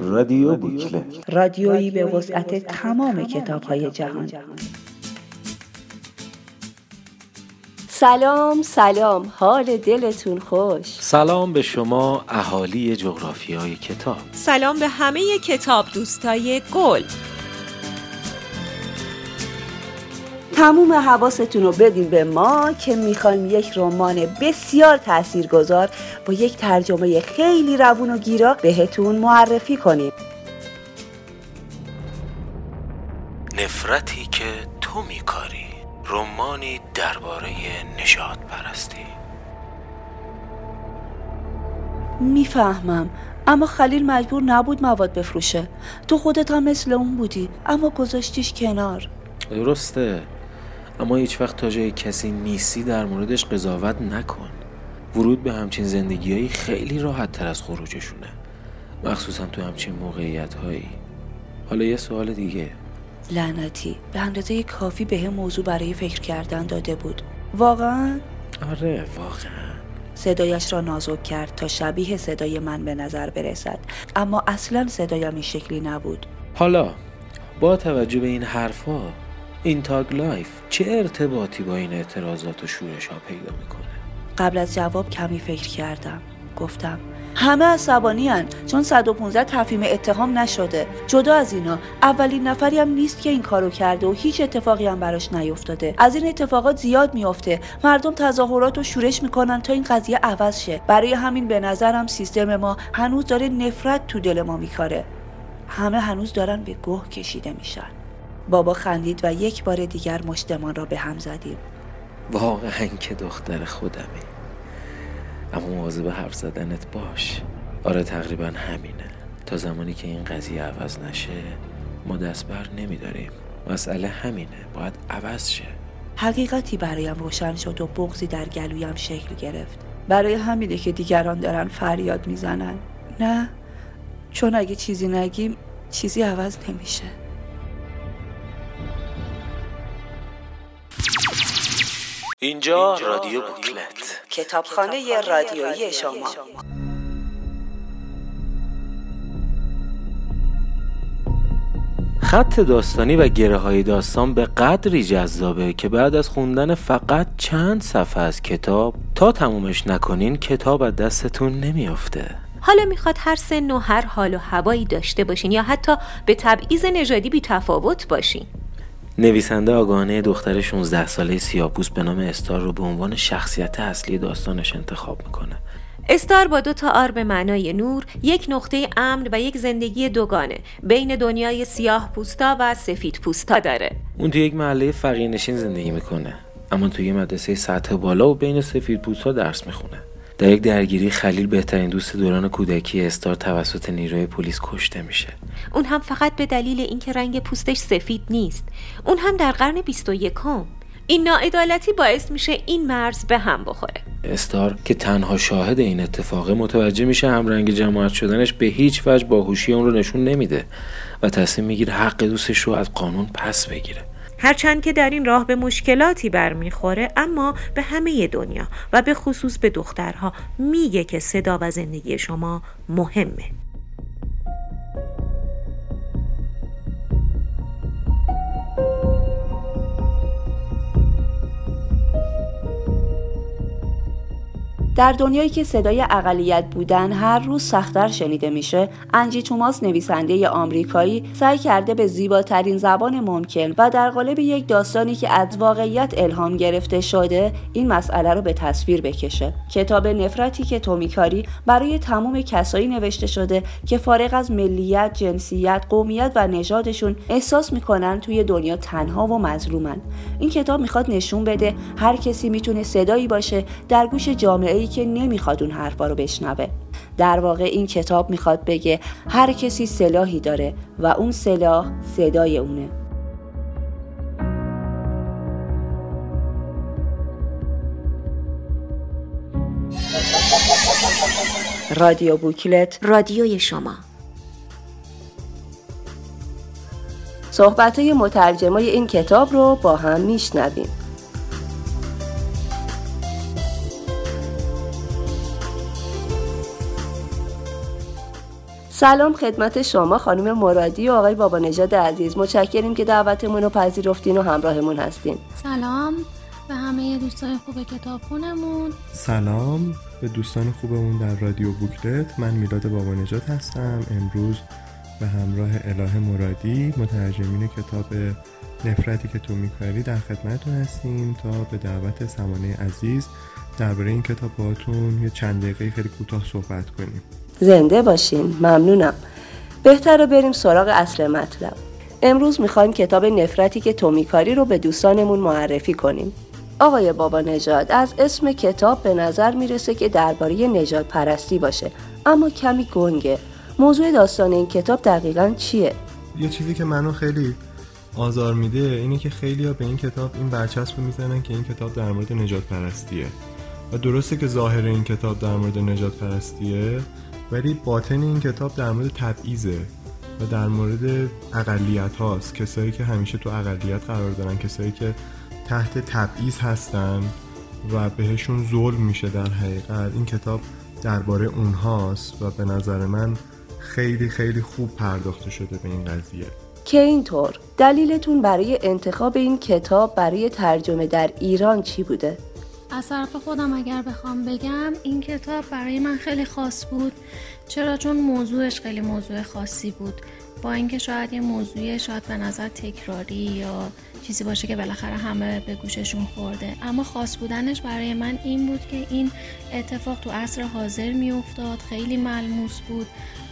رادیو بوکلت رادیویی به وسعت تمام کتاب های جهان. سلام سلام. حال دلتون خوش؟ سلام به شما اهالی جغرافیای کتاب. سلام به همه کتاب دوستای گل. تموم حواستون رو بدین به ما که می‌خوایم یک رمان بسیار تاثیرگذار با یک ترجمه خیلی روون و گیرا بهتون معرفی کنیم. نفرتی که تو میکاری. رمانی درباره نجات پرستی می‌فهمم اما خلیل مجبور نبود مواد بفروشه. تو خودت هم مثل اون بودی اما گذاشتیش کنار. درسته. اما هیچ وقت تا جای کسی نیستی در موردش قضاوت نکن. ورود به همچین زندگیهایی خیلی راحت تر از خروجشونه. مخصوصا تو همچین موقعیت هایی حالا یه سوال دیگه. لعنتی. به اندازه کافی بهم موضوع برای فکر کردن داده بود. واقعا؟ آره واقعا. صدایش را نازک کرد تا شبیه صدای من به نظر برسد. اما اصلا صدایم این شکلی نبود. حالا با توجه به این حرفا این Thug Life چه ارتباطی با این اعتراضات و شورش ها پیدا می‌کنه؟ قبل از جواب کمی فکر کردم. گفتم همه عصبانی هن چون 115 تفهیم اتهام نشده. جدا از اینا اولین نفری هم نیست که این کارو کرده و هیچ اتفاقی هم براش نیفتاده. از این اتفاقات زیاد میافته. مردم تظاهرات و شورش می‌کنن تا این قضیه عوض شه. برای همین به نظرم سیستم ما هنوز داره نفرت تو دل ما میکاره همه هنوز دارن به گوه کشیده میشن. بابا خندید و یک بار دیگر مشتمان را به هم زدیم. واقعا که دختر خودمی. اما مواظب حرف زدنت باش. آره تقریبا همینه. تا زمانی که این قضیه عوض نشه ما دست بر نمیداریم. مسئله همینه. باید عوض شه. حقیقتی برایم روشن شد و بغزی در گلویم شکل گرفت. برای همینه که دیگران دارن فریاد می‌زنن. نه چون اگه چیزی نگیم چیزی عوض نمیشه. اینجا رادیو بوکلت. کتابخانه رادیویی شما. خط داستانی و گره های داستان به قدری جذابه که بعد از خوندن فقط چند صفحه از کتاب تا تمومش نکنین کتاب از دستتون نمیافته. حالا می‌خواد هر سن و هر حال و هوایی داشته باشین یا حتی به تبعیض نژادی بی تفاوت باشین. نویسنده آگاهانه دختر 16 ساله سیاپوس به نام استار رو به عنوان شخصیت اصلی داستانش انتخاب می‌کنه. استار با دو تا آر به معنای نور یک نقطه امن و یک زندگی دوگانه. بین دنیای سیاه پوستا و سفید پوستا داره. اون تو یک محله فقیرنشین زندگی می‌کنه اما توی مدرسه سطح بالا و بین سفید پوستا درس می‌خونه. در یک درگیری خلیل بهترین دوست دوران کودکی استار توسط نیروی پلیس کشته میشه. اون هم فقط به دلیل اینکه رنگ پوستش سفید نیست. اون هم در قرن 21 این ناعدالتی باعث میشه این مرز به هم بخوره. استار که تنها شاهد این اتفاقه متوجه میشه همرنگ جماعت شدنش به هیچ وجه باهوشی اون رو نشون نمیده و تصمیم می‌گیره حق دوستش رو از قانون پس بگیره. هرچند که در این راه به مشکلاتی برمیخوره اما به همه دنیا و به خصوص به دخترها میگه که صدا و زندگی شما مهمه. در دنیایی که صدای اقلیت بودن هر روز سختتر شنیده میشه انجی توماس نویسنده آمریکایی سعی کرده به زیباترین زبان ممکن و در قالب یک داستانی که از واقعیت الهام گرفته شده این مسئله رو به تصویر بکشه. کتاب نفرتی که تومیکاری برای تمام کسایی نوشته شده که فارغ از ملیت جنسیت قومیت و نژادشون احساس می‌کنن توی دنیا تنها و مظلومن. این کتاب می‌خواد نشون بده هر کسی می‌تونه صدایی باشه در گوش جامعه که نمی‌خواد اون حرفا رو بشنوه. در واقع این کتاب می‌خواد بگه هر کسی سلاحی داره و اون سلاح صدای اونه. رادیو بوکلت. رادیوی شما. صحبت های مترجمای این کتاب رو با هم میشنویم. سلام خدمت شما خانم مرادی و آقای بابا نژاد عزیز. متشکریم که دعوتمون رو پذیرفتین و همراهمون هستین. سلام به همه دوستان خوب کتابخونمون. سلام به دوستان خوبمون در رادیو بوکلت. من میلاد بابا نجات هستم. امروز به همراه اله مرادی مترجمین کتاب نفرتی که تو میکاری در خدمتتون هستیم تا به دعوت سمانه عزیز درباره این کتاب باهاتون یه چند دقیقه خیلی کوتاه صحبت کنیم. زنده باشین. ممنونم. بهتره بریم سراغ اصل مطلب. امروز می‌خوایم کتاب نفرتی که تو میکاری رو به دوستانمون معرفی کنیم. آقای بابا نژاد از اسم کتاب به نظر می‌رسه که درباره نجات پرستی باشه اما کمی گنگه. موضوع داستان این کتاب دقیقا چیه؟ یه چیزی که منو خیلی آزار میده اینه که خیلی ها به این کتاب این برچسب می‌زنن که این کتاب در مورد نجات پرستیه. و درسته که ظاهر این کتاب در مورد نجات پرستیه ولی باطن این کتاب در مورد تبعیضه و در مورد اقلیت هاست کسایی که همیشه تو اقلیت قرار دارن کسایی که تحت تبعیض هستن و بهشون ظلم میشه در حقیقت این کتاب درباره اونهاست و به نظر من خیلی خیلی خوب پرداخته شده به این قضیه که اینطور دلیلتون برای انتخاب این کتاب برای ترجمه در ایران چی بوده؟ از طرف خودم اگر بخوام بگم این کتاب برای من خیلی خاص بود. چرا؟ چون موضوعش خیلی موضوع خاصی بود. با اینکه شاید یه موضوع شاید به نظر تکراری یا چیزی باشه که بالاخره همه به گوششون خورده. اما خاص بودنش برای من این بود که این اتفاق تو عصر حاضر میافتاد. خیلی ملموس بود.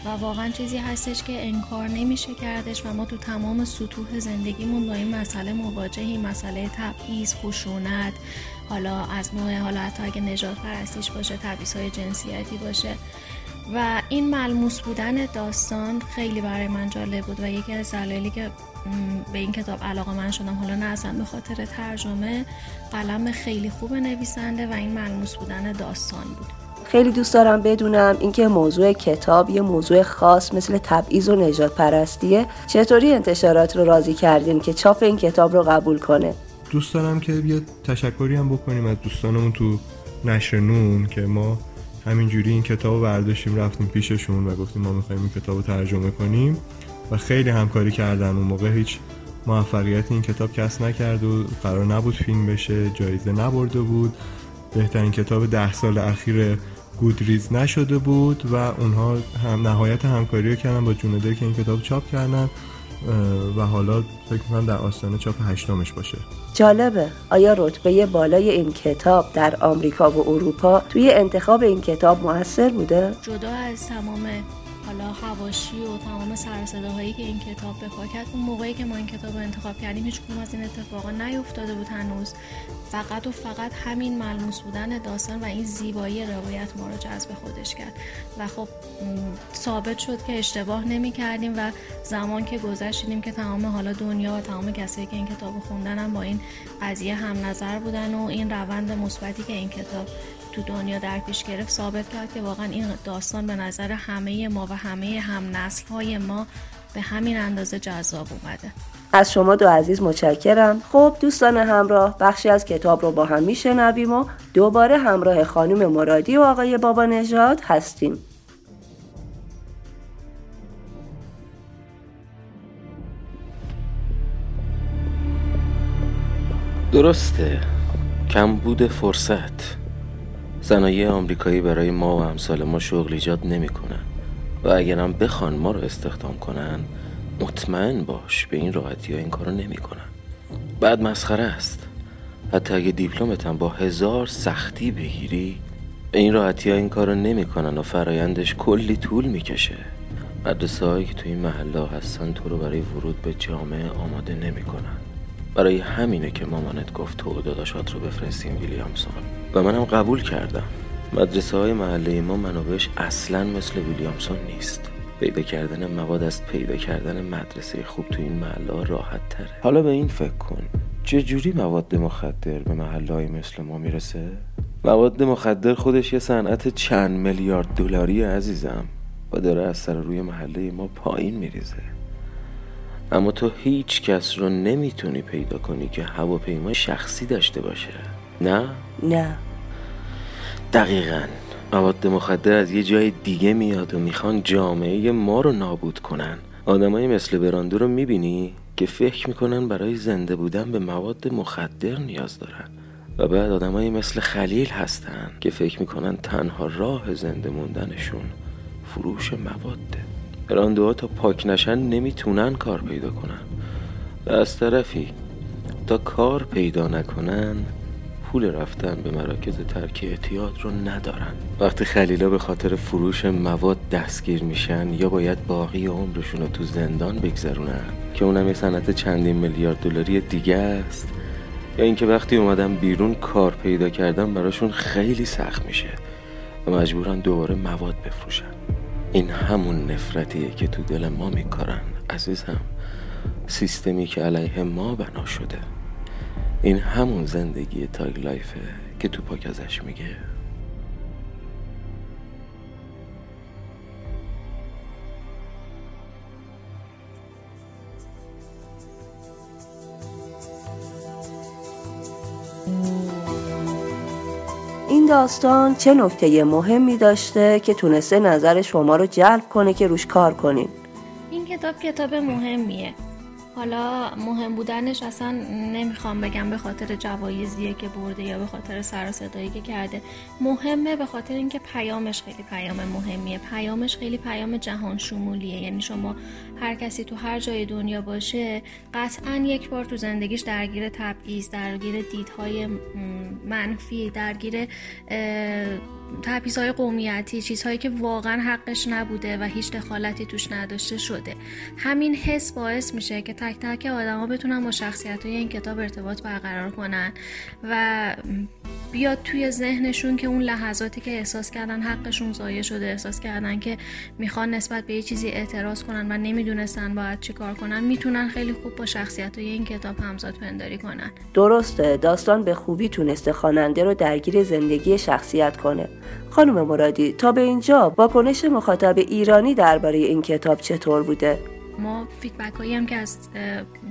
و واقعا چیزی هستش که انکار نمیشه کردش و ما تو تمام سطوح زندگیمون با این مسئله مواجهیم. مسئله تبعیض خشونت حالا از نوع حالا حتی اگه نجات پرستیش باشه تبعیض های جنسیتی باشه. و این ملموس بودن داستان خیلی برای من جالب بود و یکی از دلایلی که به این کتاب علاقه من شدم حالا نه اصلا به خاطر ترجمه قلم خیلی خوب نویسنده و این ملموس بودن داستان بود. خیلی دوست دارم بدونم اینکه موضوع کتاب یه موضوع خاص مثل تبعیض و نجات پرستیه. چطوری انتشارات رو راضی کردیم که چاپ این کتاب رو قبول کنه؟ دوست دارم که یه تشکری هم بکنیم از دوستانمون تو نشر نون که ما همینجوری این کتاب رو برداشتیم رفتیم پیششون و گفتیم ما می‌خوایم این کتاب رو ترجمه کنیم و خیلی همکاری کردن. اون موقع هیچ موفقیت این کتاب کس نکرد و قرار نبود فیلم بشه جایزه نبرده بود. بهترین کتاب ده سال اخیر گودریز نشده بود و اونها هم نهایت همکاری رو کردن با جونده که این کتاب چاپ کردن و حالا فکر می‌کنم در آستانه چاپ هشتمش باشه جالبه آیا رتبه بالای این کتاب در آمریکا و اروپا توی انتخاب این کتاب موثر بوده؟ جدا از تمام حالا حواشی و تمام سرصداهایی که این کتاب به پا کرد اون موقعی که ما این کتاب رو انتخاب کردیم هیچ از این اتفاقا نیفتاده بود هنوز. فقط و فقط همین ملموس بودن داستان و این زیبایی روایت ما رو جذب خودش کرد. و خب ثابت شد که اشتباه نمی کردیم و زمان که گذشتیم که تمام حالا دنیا و تمام کسایی که این کتاب خوندن هم با این قضیه هم نظر بودن و این روند مثبتی که این کتاب تو دنیا در پیش گرفت ثابت کرد که واقعا این داستان به نظر همه ما و همه هم نسل های ما به همین اندازه جذاب اومده. از شما دو عزیز متشکرم. خب دوستان همراه بخشی از کتاب رو با هم میشنویم و دوباره همراه خانم مرادی و آقای بابا نژاد هستیم. درسته. کمبود فرصت. صنایع آمریکایی برای ما و امثال ما شغل ایجاد نمی‌کنن و اگرم بخوان ما رو استخدام کنن مطمئن باش به این راحتی ها این کارو نمی‌کنن. بعد مسخره است. حتی اگه دیپلمتم با هزار سختی بگیری به این راحتی ها این کارو نمی‌کنن و فرایندش کلی طول می‌کشه. مدرسه هایی که تو این محله هستن تو رو برای ورود به جامعه آماده نمی‌کنن. برای همینه که مامانت گفت تو داداشات رو بفرستیم ویلیامسون. و منم قبول کردم. مدرسه های محله ما منابعش اصلا مثل ویلیامسون نیست. پیدا کردن مواد از پیدا کردن مدرسه خوب تو این محله راحت تره. حالا به این فکر کن. چجوری مواد مخدر به محله های مثل ما می‌رسه؟ مواد مخدر خودش یه صنعت چند میلیارد دلاری عزیزم. و داره از سر روی محله ما پایین میریزه. اما تو هیچ کس رو نمی‌تونی پیدا کنی که هواپیما شخصی داشته باشه. نه؟ نه. دقیقا. مواد مخدر از یه جای دیگه میاد و می‌خوان جامعه ما رو نابود کنن. آدمایی مثل براندو رو می‌بینی که فکر می‌کنن برای زنده بودن به مواد مخدر نیاز دارن. و بعد آدمایی مثل خلیل هستن که فکر می‌کنن تنها راه زنده موندنشون فروش مواده براندوها تا پاک نشن نمی‌تونن کار پیدا کنن. و از طرفی تا کار پیدا نکنن پول رفتن به مراکز ترک اعتیاد رو ندارن. وقتی خلیلا به خاطر فروش مواد دستگیر میشن یا باید باقی عمرشون رو تو زندان بگذرونن که اونم یه صنعت چندین میلیارد دلاری دیگه است یا اینکه وقتی اومدن بیرون کار پیدا کردن براشون خیلی سخت میشه و مجبورن دوباره مواد بفروشن. این همون نفرتیه که تو دل ما میکارن عزیزم. سیستمی که علیه ما بنا شده. این همون زندگی تاگ لایفه که تو پاک ازش میگه. داستان چه نکته مهمی داشته که تونسته نظر شما رو جلب کنه که روش کار کنین این کتاب کتاب مهمیه. حالا مهم بودنش اصلا نمی‌خوام بگم به خاطر جوایزیه که برده یا به خاطر سر صدایی که کرده. مهمه به خاطر اینکه پیامش خیلی پیام مهمیه. پیامش خیلی پیام جهان شمولیه. یعنی شما هر کسی تو هر جای دنیا باشه قطعا یک بار تو زندگیش درگیر تبعیض درگیر دیدهای منفی درگیر های قومیتی چیزهایی که واقعا حقش نبوده و هیچ دخالتی توش نداشته شده. همین حس باعث میشه که تک تک آدما بتونن با شخصیت های این کتاب ارتباط برقرار کنن و بیاد توی ذهنشون که اون لحظاتی که احساس کردن حقشون ضایع شده احساس کردن که می‌خوان نسبت به یه چیزی اعتراض کنن و نمی‌دونستن باید چی کار کنن می‌تونن خیلی خوب با شخصیت های این کتاب همزاد پنداری کنن. درسته داستان به خوبی تونسته خواننده رو درگیر زندگی شخصیت کنه. خانم مرادی تا به اینجا واکنش مخاطب ایرانی درباره این کتاب چطور بوده؟ ما فیدبک هایی هم که از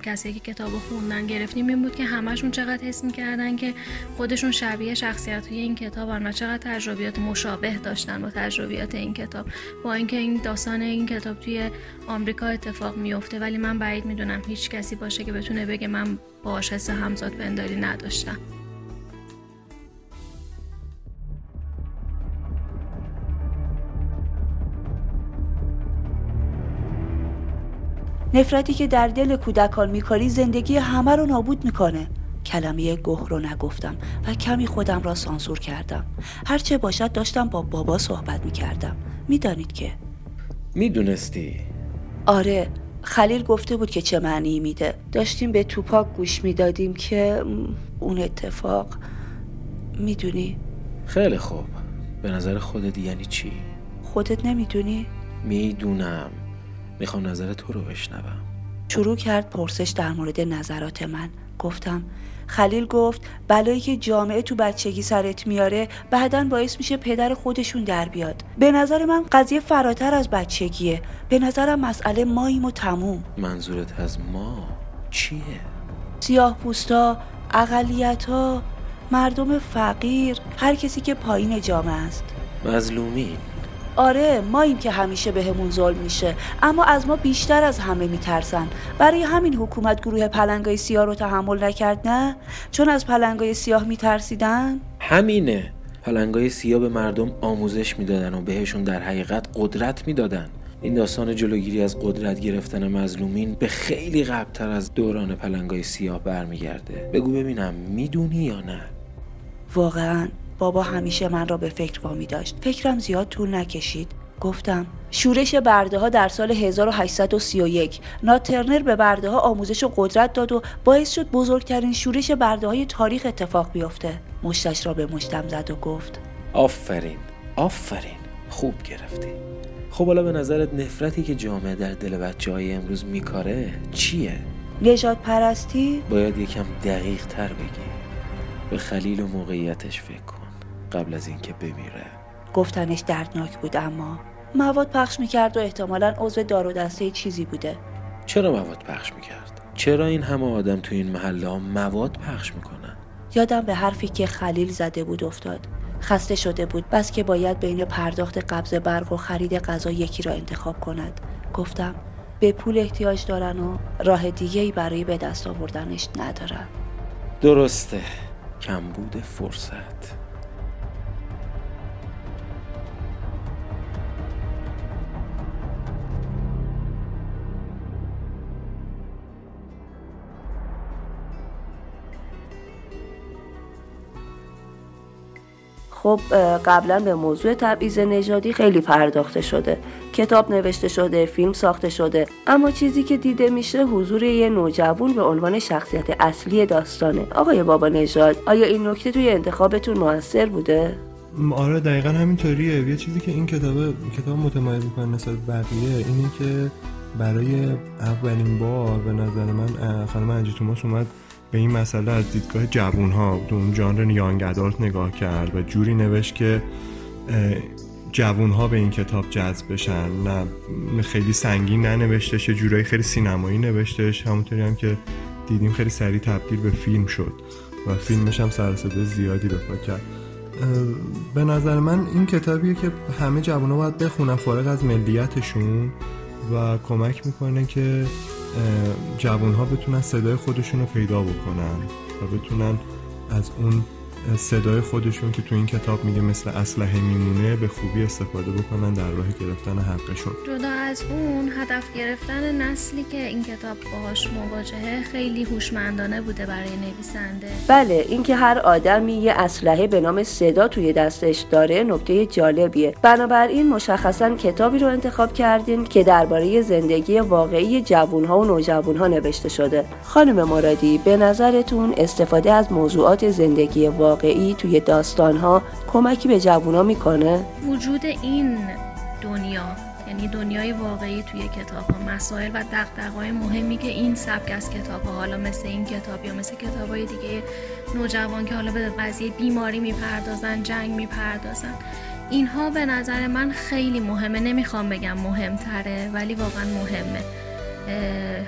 کسی که کتاب خوندن گرفتیم این بود که همشون چقدر حس می‌کردن که خودشون شبیه شخصیت های این کتاب و چقدر تجربیات مشابه داشتن با تجربیات این کتاب. با اینکه این داستان این کتاب توی آمریکا اتفاق میفته ولی من بعید می‌دونم هیچ کسی باشه که بتونه بگه من باش حس همزاد پنداری نداشتم. نفرتی که در دل کودکان میکاری زندگی همه رو نابود می‌کنه. کلمه گوه رو نگفتم و کمی خودم را سانسور کردم. هرچه باشد داشتم با بابا صحبت می‌کردم. می‌دانید که؟ می‌دونستی. آره خلیل گفته بود که چه معنی میده. داشتیم به توپاک گوش می‌دادیم که اون اتفاق می‌دونی؟ خیلی خوب. به نظر خودت یعنی چی؟ خودت نمی‌دونی؟ می‌دونم. می‌خوام نظر تو رو بشنوم. شروع کرد پرسش در مورد نظرات من. گفتم خلیل گفت بلایی که جامعه تو بچگی سرت میاره بعدا باعث میشه پدر خودشون در بیاد. به نظر من قضیه فراتر از بچگیه. به نظرم مسئله ماییم و تموم. منظورت از ما؟ چیه؟ سیاه پوستا اقلیت ها مردم فقیر هر کسی که پایین جامعه است. مظلومین. آره ما این که همیشه بهمون به ظلم میشه اما از ما بیشتر از همه میترسن. برای همین حکومت گروه پلنگای سیاه رو تحمل نکرد نه؟ چون از پلنگای سیاه میترسیدن؟ همینه. پلنگای سیاه به مردم آموزش می‌دادن و بهشون در حقیقت قدرت می‌دادن. این داستان جلوگیری از قدرت گرفتن مظلومین به خیلی قبلتر از دوران پلنگای سیاه برمیگرده. بگو ببینم می‌دونی یا نه؟ واقعا. بابا همیشه من را به فکر وامی داشت. فکرم زیاد طول نکشید. گفتم شورش برده ها در سال 1831 ناترنر به برده ها آموزش و قدرت داد و باعث شد بزرگترین شورش برده های تاریخ اتفاق بیفته. مشتش را به مشتم زد و گفت آفرین آفرین. خوب گرفتی. خب حالا به نظرت نفرتی که جامعه در دل بچه های امروز میکاره چیه؟ نجات پرستی؟ باید یکم دقیق تر بگی. به خلیل و موقعیتش فکر کن. قبل از اینکه بمیره. گفتنش دردناک بود اما مواد پخش می‌کرد و احتمالا عضو دار و دسته چیزی بوده. چرا مواد پخش می‌کرد؟ چرا این همه آدم تو این محله ها مواد پخش می‌کنن؟ یادم به حرفی که خلیل زده بود افتاد. خسته شده بود بس که باید بین پرداخت قبض برق و خرید غذا یکی را انتخاب کند. گفتم به پول احتیاج دارن و راه دیگه ای برای به دست آوردنش ندارن. درسته. کمبود فرصت. خب قبلا به موضوع تبعیض نژادی خیلی پرداخته شده. کتاب نوشته شده فیلم ساخته شده. اما چیزی که دیده میشه حضور یه نوجوان به عنوان شخصیت اصلی داستانه. آقای بابا نژاد آیا این نکته توی انتخابتون موثر بوده؟ آره دقیقا همینطوریه. یه چیزی که این کتاب کتاب متمایز می‌کنه نسبت بقیه اینه که برای اولین بار به نظر من خانم انجی توماس اومد به این مسئله از دیدگاه جوون ها تو اون ژانر یانگ ادالت نگاه کرد و جوری نوشت که جوون ها به این کتاب جذب بشن. نه خیلی سنگین ننوشتش یه جورایی خیلی سینمایی نوشتش. همونطوری هم که دیدیم خیلی سریع تبدیل به فیلم شد و فیلمش هم سرسده زیادی به کرد. به نظر من این کتابیه که همه جوان ها باید بخونن فارغ از ملیتشون و کمک می‌کنه که جوان ها بتونن صدای خودشون رو پیدا بکنن و بتونن از اون صدای خودشون که تو این کتاب میگه مثل اسلحه میمونه به خوبی استفاده بکنن در راه گرفتن حقشون. جدا از اون هدف گرفتن نسلی که این کتاب باهاش مواجهه خیلی هوشمندانه بوده برای نویسنده. بله اینکه هر آدمی یه اسلحه به نام صدا توی دستش داره نکته جالبیه. بنابراین مشخصا کتابی رو انتخاب کردین که درباره زندگی واقعی جوانها و نوجوانها نوشته شده. خانم مرادی به نظرتون استفاده از موضوعات زندگی واقعی واقعی توی داستانها کمکی به جوونا می‌کنه؟ وجود این دنیا یعنی دنیای واقعی توی کتاب ها مسائل و دقدقای مهمی که این سبک از کتاب ها حالا مثل این کتاب یا مثل کتاب های دیگه نوجوان که حالا به قضیه بیماری می‌پردازن جنگ می‌پردازن اینها به نظر من خیلی مهمه نمی‌خوام بگم مهمتره ولی واقعا مهمه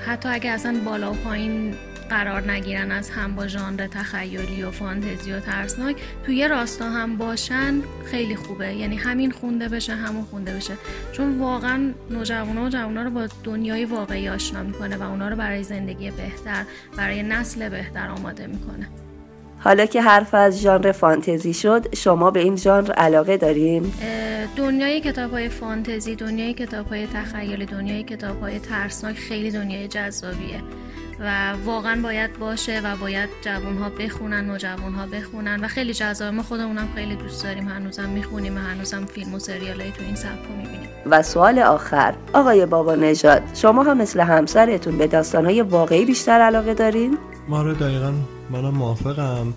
حتی اگه اصلا بالا و پایین قرار نگیرن از هم با ژانر تخیلی و فانتزی و ترسناک توی یه راستا هم باشن خیلی خوبه. یعنی همین خونده بشه همون خونده بشه. چون واقعا نوجوانا و جوانا رو با دنیای واقعی آشنا می‌کنه و اونا رو برای زندگی بهتر برای نسل بهتر آماده می‌کنه. حالا که حرف از ژانر فانتزی شد شما به این ژانر علاقه داریم؟ دنیای کتاب های فانتزی دنیای کتاب های تخیلی دنیای کتاب های ترسناک خیلی دنیای جذابیه. و واقعا باید باشه و باید جوان ها بخونن و جوان ها بخونن و خیلی جذاب. ما خودمونم خیلی دوست داریم. هنوزم می‌خونیم و هنوزم فیلم و سریال تو این سبک می‌بینیم. و سوال آخر آقای بابا نژاد شما هم مثل همسرتون به داستان های واقعی بیشتر علاقه دارین؟ ما رو دقیقا منم موافقم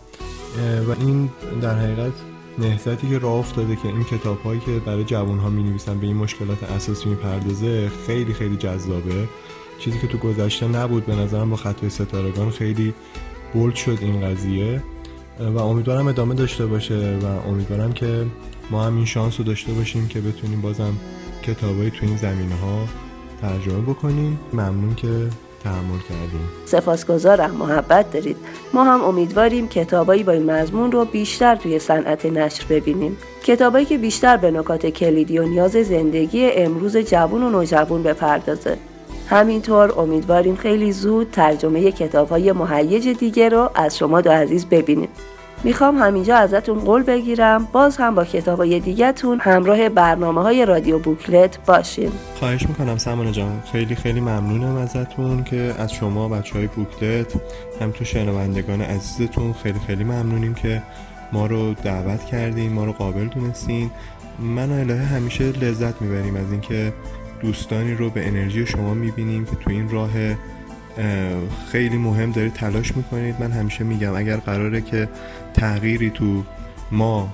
و این در حقیقت نهزتی که راه افتاده که این کتاب هایی که برای جوان ها می نویسن به این مشکلات اساسی می پردازه خیلی خیلی جذابه. چیزی که تو گذشته نبود به نظرم با خطای ستارگان خیلی بولد شد این قضیه. و امیدوارم ادامه داشته باشه و امیدوارم که ما هم این شانس رو داشته باشیم که بتونیم بازم کتابایی تو این زمینه ها ترجمه بکنیم. ممنون که تحمل کردیم. سپاسگزارم. محبت دارید. ما هم امیدواریم کتابایی با این مضمون رو بیشتر توی صنعت نشر ببینیم. کتابایی که بیشتر به نکات کلیدی و نیاز زندگی امروز جوون و نوجوون بپردازه. همینطور امیدواریم خیلی زود ترجمه کتاب های مهیج دیگه رو از شما دو عزیز ببینیم. می‌خوام همینجا ازتون قول بگیرم باز هم با کتاب های دیگهتون همراه برنامه های رادیو بوکلت باشیم خواهش می‌کنم سمانه جان خیلی خیلی ممنونم ازتون که از شما بچه های بوکلت هم تو شنوندگان عزیزتون خیلی خیلی ممنونیم که ما رو دعوت کردین ما رو قابل دونستین. من و الهه همیشه لذت می‌بریم از اینکه دوستانی رو به انرژی شما می‌بینیم که تو این راه خیلی مهم دارید تلاش می‌کنید. من همیشه میگم اگر قراره که تغییری تو ما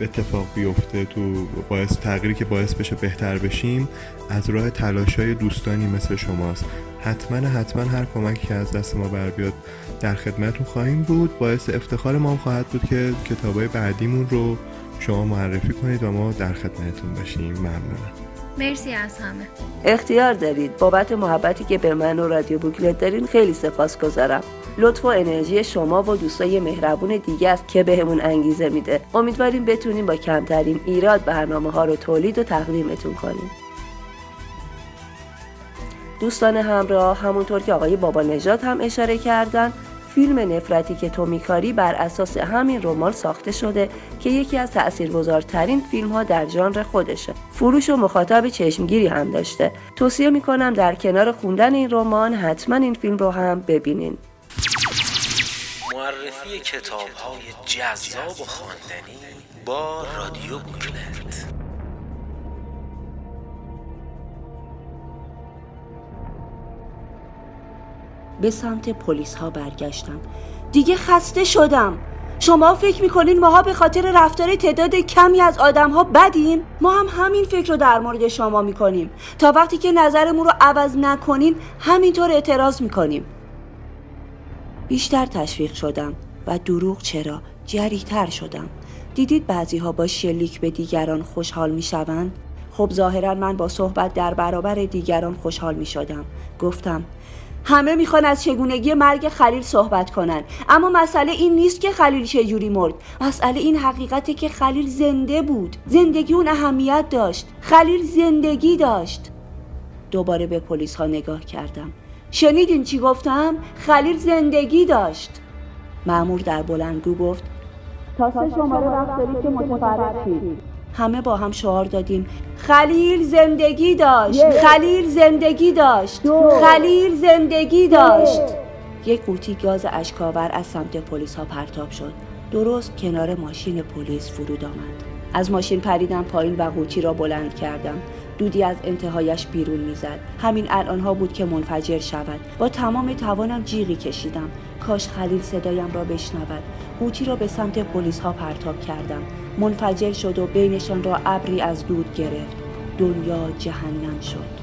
اتفاق بیفته تو باعث تغییری که باعث بشه بهتر بشیم از راه تلاش های دوستانی مثل شماست. حتما حتما هر کمکی که از دست ما بر بیاد در خدمتون خواهیم بود. باعث افتخار ما خواهد بود که کتابای بعدیمون رو شما معرفی کنید و ما در خدمتتون باشیم ممنونم. مرسی از همه. اختیار دارید. بابت محبتی که به من و رادیو بوکلت دارین خیلی سپاس گذارم لطف و انرژی شما و دوستای مهربون دیگه است که بهمون انگیزه میده. امیدواریم بتونیم با کمترین ایراد برنامه ها رو تولید و تقدیمتون کنیم. دوستان همراه همونطور که آقای بابا نجات هم اشاره کردن فیلم نفرتی که تو میکاری بر اساس همین رمان ساخته شده که یکی از تاثیرگذارترین فیلم ها در ژانر خودشه. فروش و مخاطب چشمگیری هم داشته. توصیه می‌کنم در کنار خوندن این رمان حتما این فیلم رو هم ببینین. معرفی کتاب های جذاب و خواندنی با رادیو بوکلت به سمت پلیس ها برگشتم. دیگه خسته شدم. شما فکر می‌کنین ماها به خاطر رفتار تعداد کمی از آدم ها بدیم؟ ما هم همین فکر رو در مورد شما می‌کنیم. تا وقتی که نظرمون رو عوض نکنین همینطور اعتراض می‌کنیم. بیشتر تشویق شدم و دروغ چرا؟ جریتر شدم. دیدید بعضی ها با شلیک به دیگران خوشحال می‌شوند؟ خب ظاهرا من با صحبت در برابر دیگران خوشحال می شدم گفتم همه می‌خوان از چگونگی مرگ خلیل صحبت کنن. اما مسئله این نیست که خلیل چجوری مرد. مسئله این حقیقته که خلیل زنده بود. زندگی اون اهمیت داشت. خلیل زندگی داشت. دوباره به پلیس ها نگاه کردم. شنیدین چی گفتم؟ خلیل زندگی داشت. معمور در بلندگو گفت تا سه شماره وقت دارید که متفرق همه با هم شعار دادیم. خلیل زندگی داشت. خلیل زندگی داشت. خلیل زندگی داشت. یک قوطی گاز اشکاور از سمت پلیس ها پرتاب شد. درست کنار ماشین پلیس فرود آمد. از ماشین پریدم پایین و قوطی را بلند کردم. دودی از انتهایش بیرون می‌زد. همین الان ها بود که منفجر شود. با تمام توانم جیغی کشیدم. کاش خلیل صدایم را بشنود. قوطی را به سمت پلیس ها پرتاب کردم. منفجر شد و بینشان را ابری از دود گرفت. دنیا جهنم شد.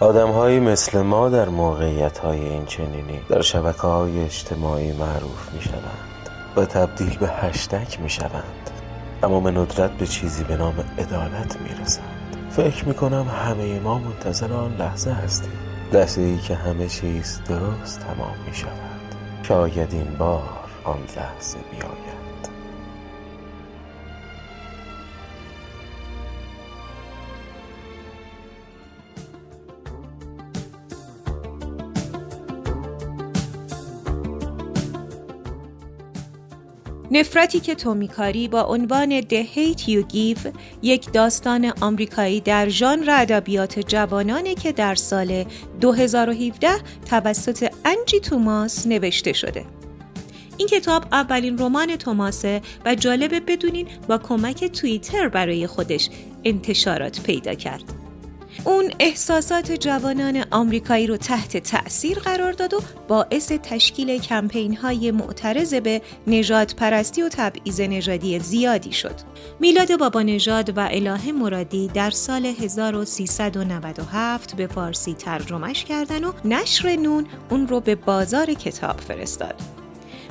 آدمهایی مثل ما در موقعیت های این چنینی در شبکه های اجتماعی معروف می شوند و تبدیل به هشتک می شوند اما به ندرت به چیزی به نام عدالت می رسند فکر می کنم همه ما منتظر آن لحظه هستیم. لحظه ای که همه چیز درست تمام می شود شاید این بار آن لحظه بیاید. نفرتی که تو میکاری با عنوان The Hate You Give یک داستان آمریکایی در ژانر ادبیات جوانانه که در سال 2017 توسط انجی توماس نوشته شده. این کتاب اولین رمان توماسه و جالبه بدونین با کمک توییتر برای خودش انتشارات پیدا کرد. اون احساسات جوانان آمریکایی رو تحت تأثیر قرار داد و باعث تشکیل کمپین های معترض به نجات پرستی و تبعیض نژادی زیادی شد. میلاد بابا نژاد و اله مرادی در سال 1397 به فارسی ترجمهش کردن و نشر نون اون رو به بازار کتاب فرستاد.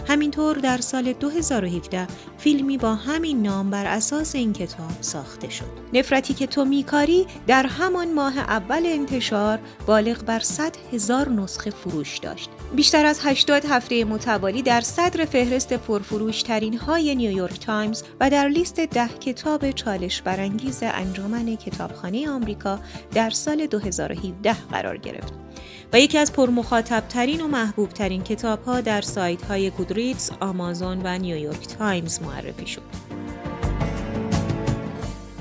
همینطور در سال 2017 فیلمی با همین نام بر اساس این کتاب ساخته شد. نفرتی که تو میکاری در همان ماه اول انتشار بالغ بر 100 هزار نسخه فروش داشت. بیشتر از 80 هفته متوالی در صدر فهرست پرفروش ترین های نیویورک تایمز و در لیست ده کتاب چالش برانگیز انجمن کتابخانه آمریکا در سال 2017 قرار گرفت. و یکی از پرمخاطب ترین و محبوب ترین کتاب ها در سایت های گودریدز، آمازون و نیویورک تایمز معرفی شد.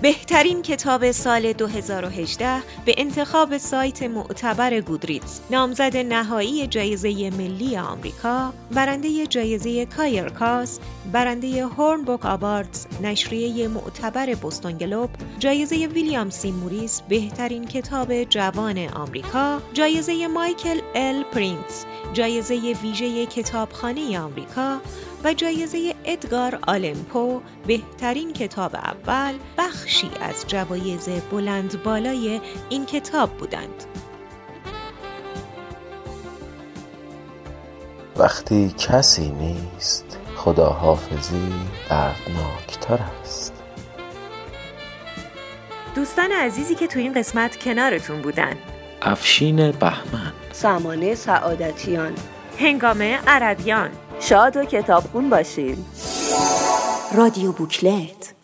بهترین کتاب سال 2018 به انتخاب سایت معتبر گودریدز نامزد نهایی جایزه ملی آمریکا برنده جایزه کایرکاس برنده Horn Book Awards نشریه معتبر بوستون گلوب جایزه ویلیام سی موریس بهترین کتاب جوان آمریکا جایزه مایکل ال پرینتز جایزه ویژه کتابخانه آمریکا و جایزه ادگار آلمپو بهترین کتاب اول بخشی از جوایز بلند بالای این کتاب بودند. وقتی کسی نیست خدا حافظی دردناکتر است. دوستان عزیزی که تو این قسمت کنارتون بودن. افشین بهمن. سمانه سعادتیان. هنگامه عربیان. شاد و کتابخون باشین. رادیو بوکلت.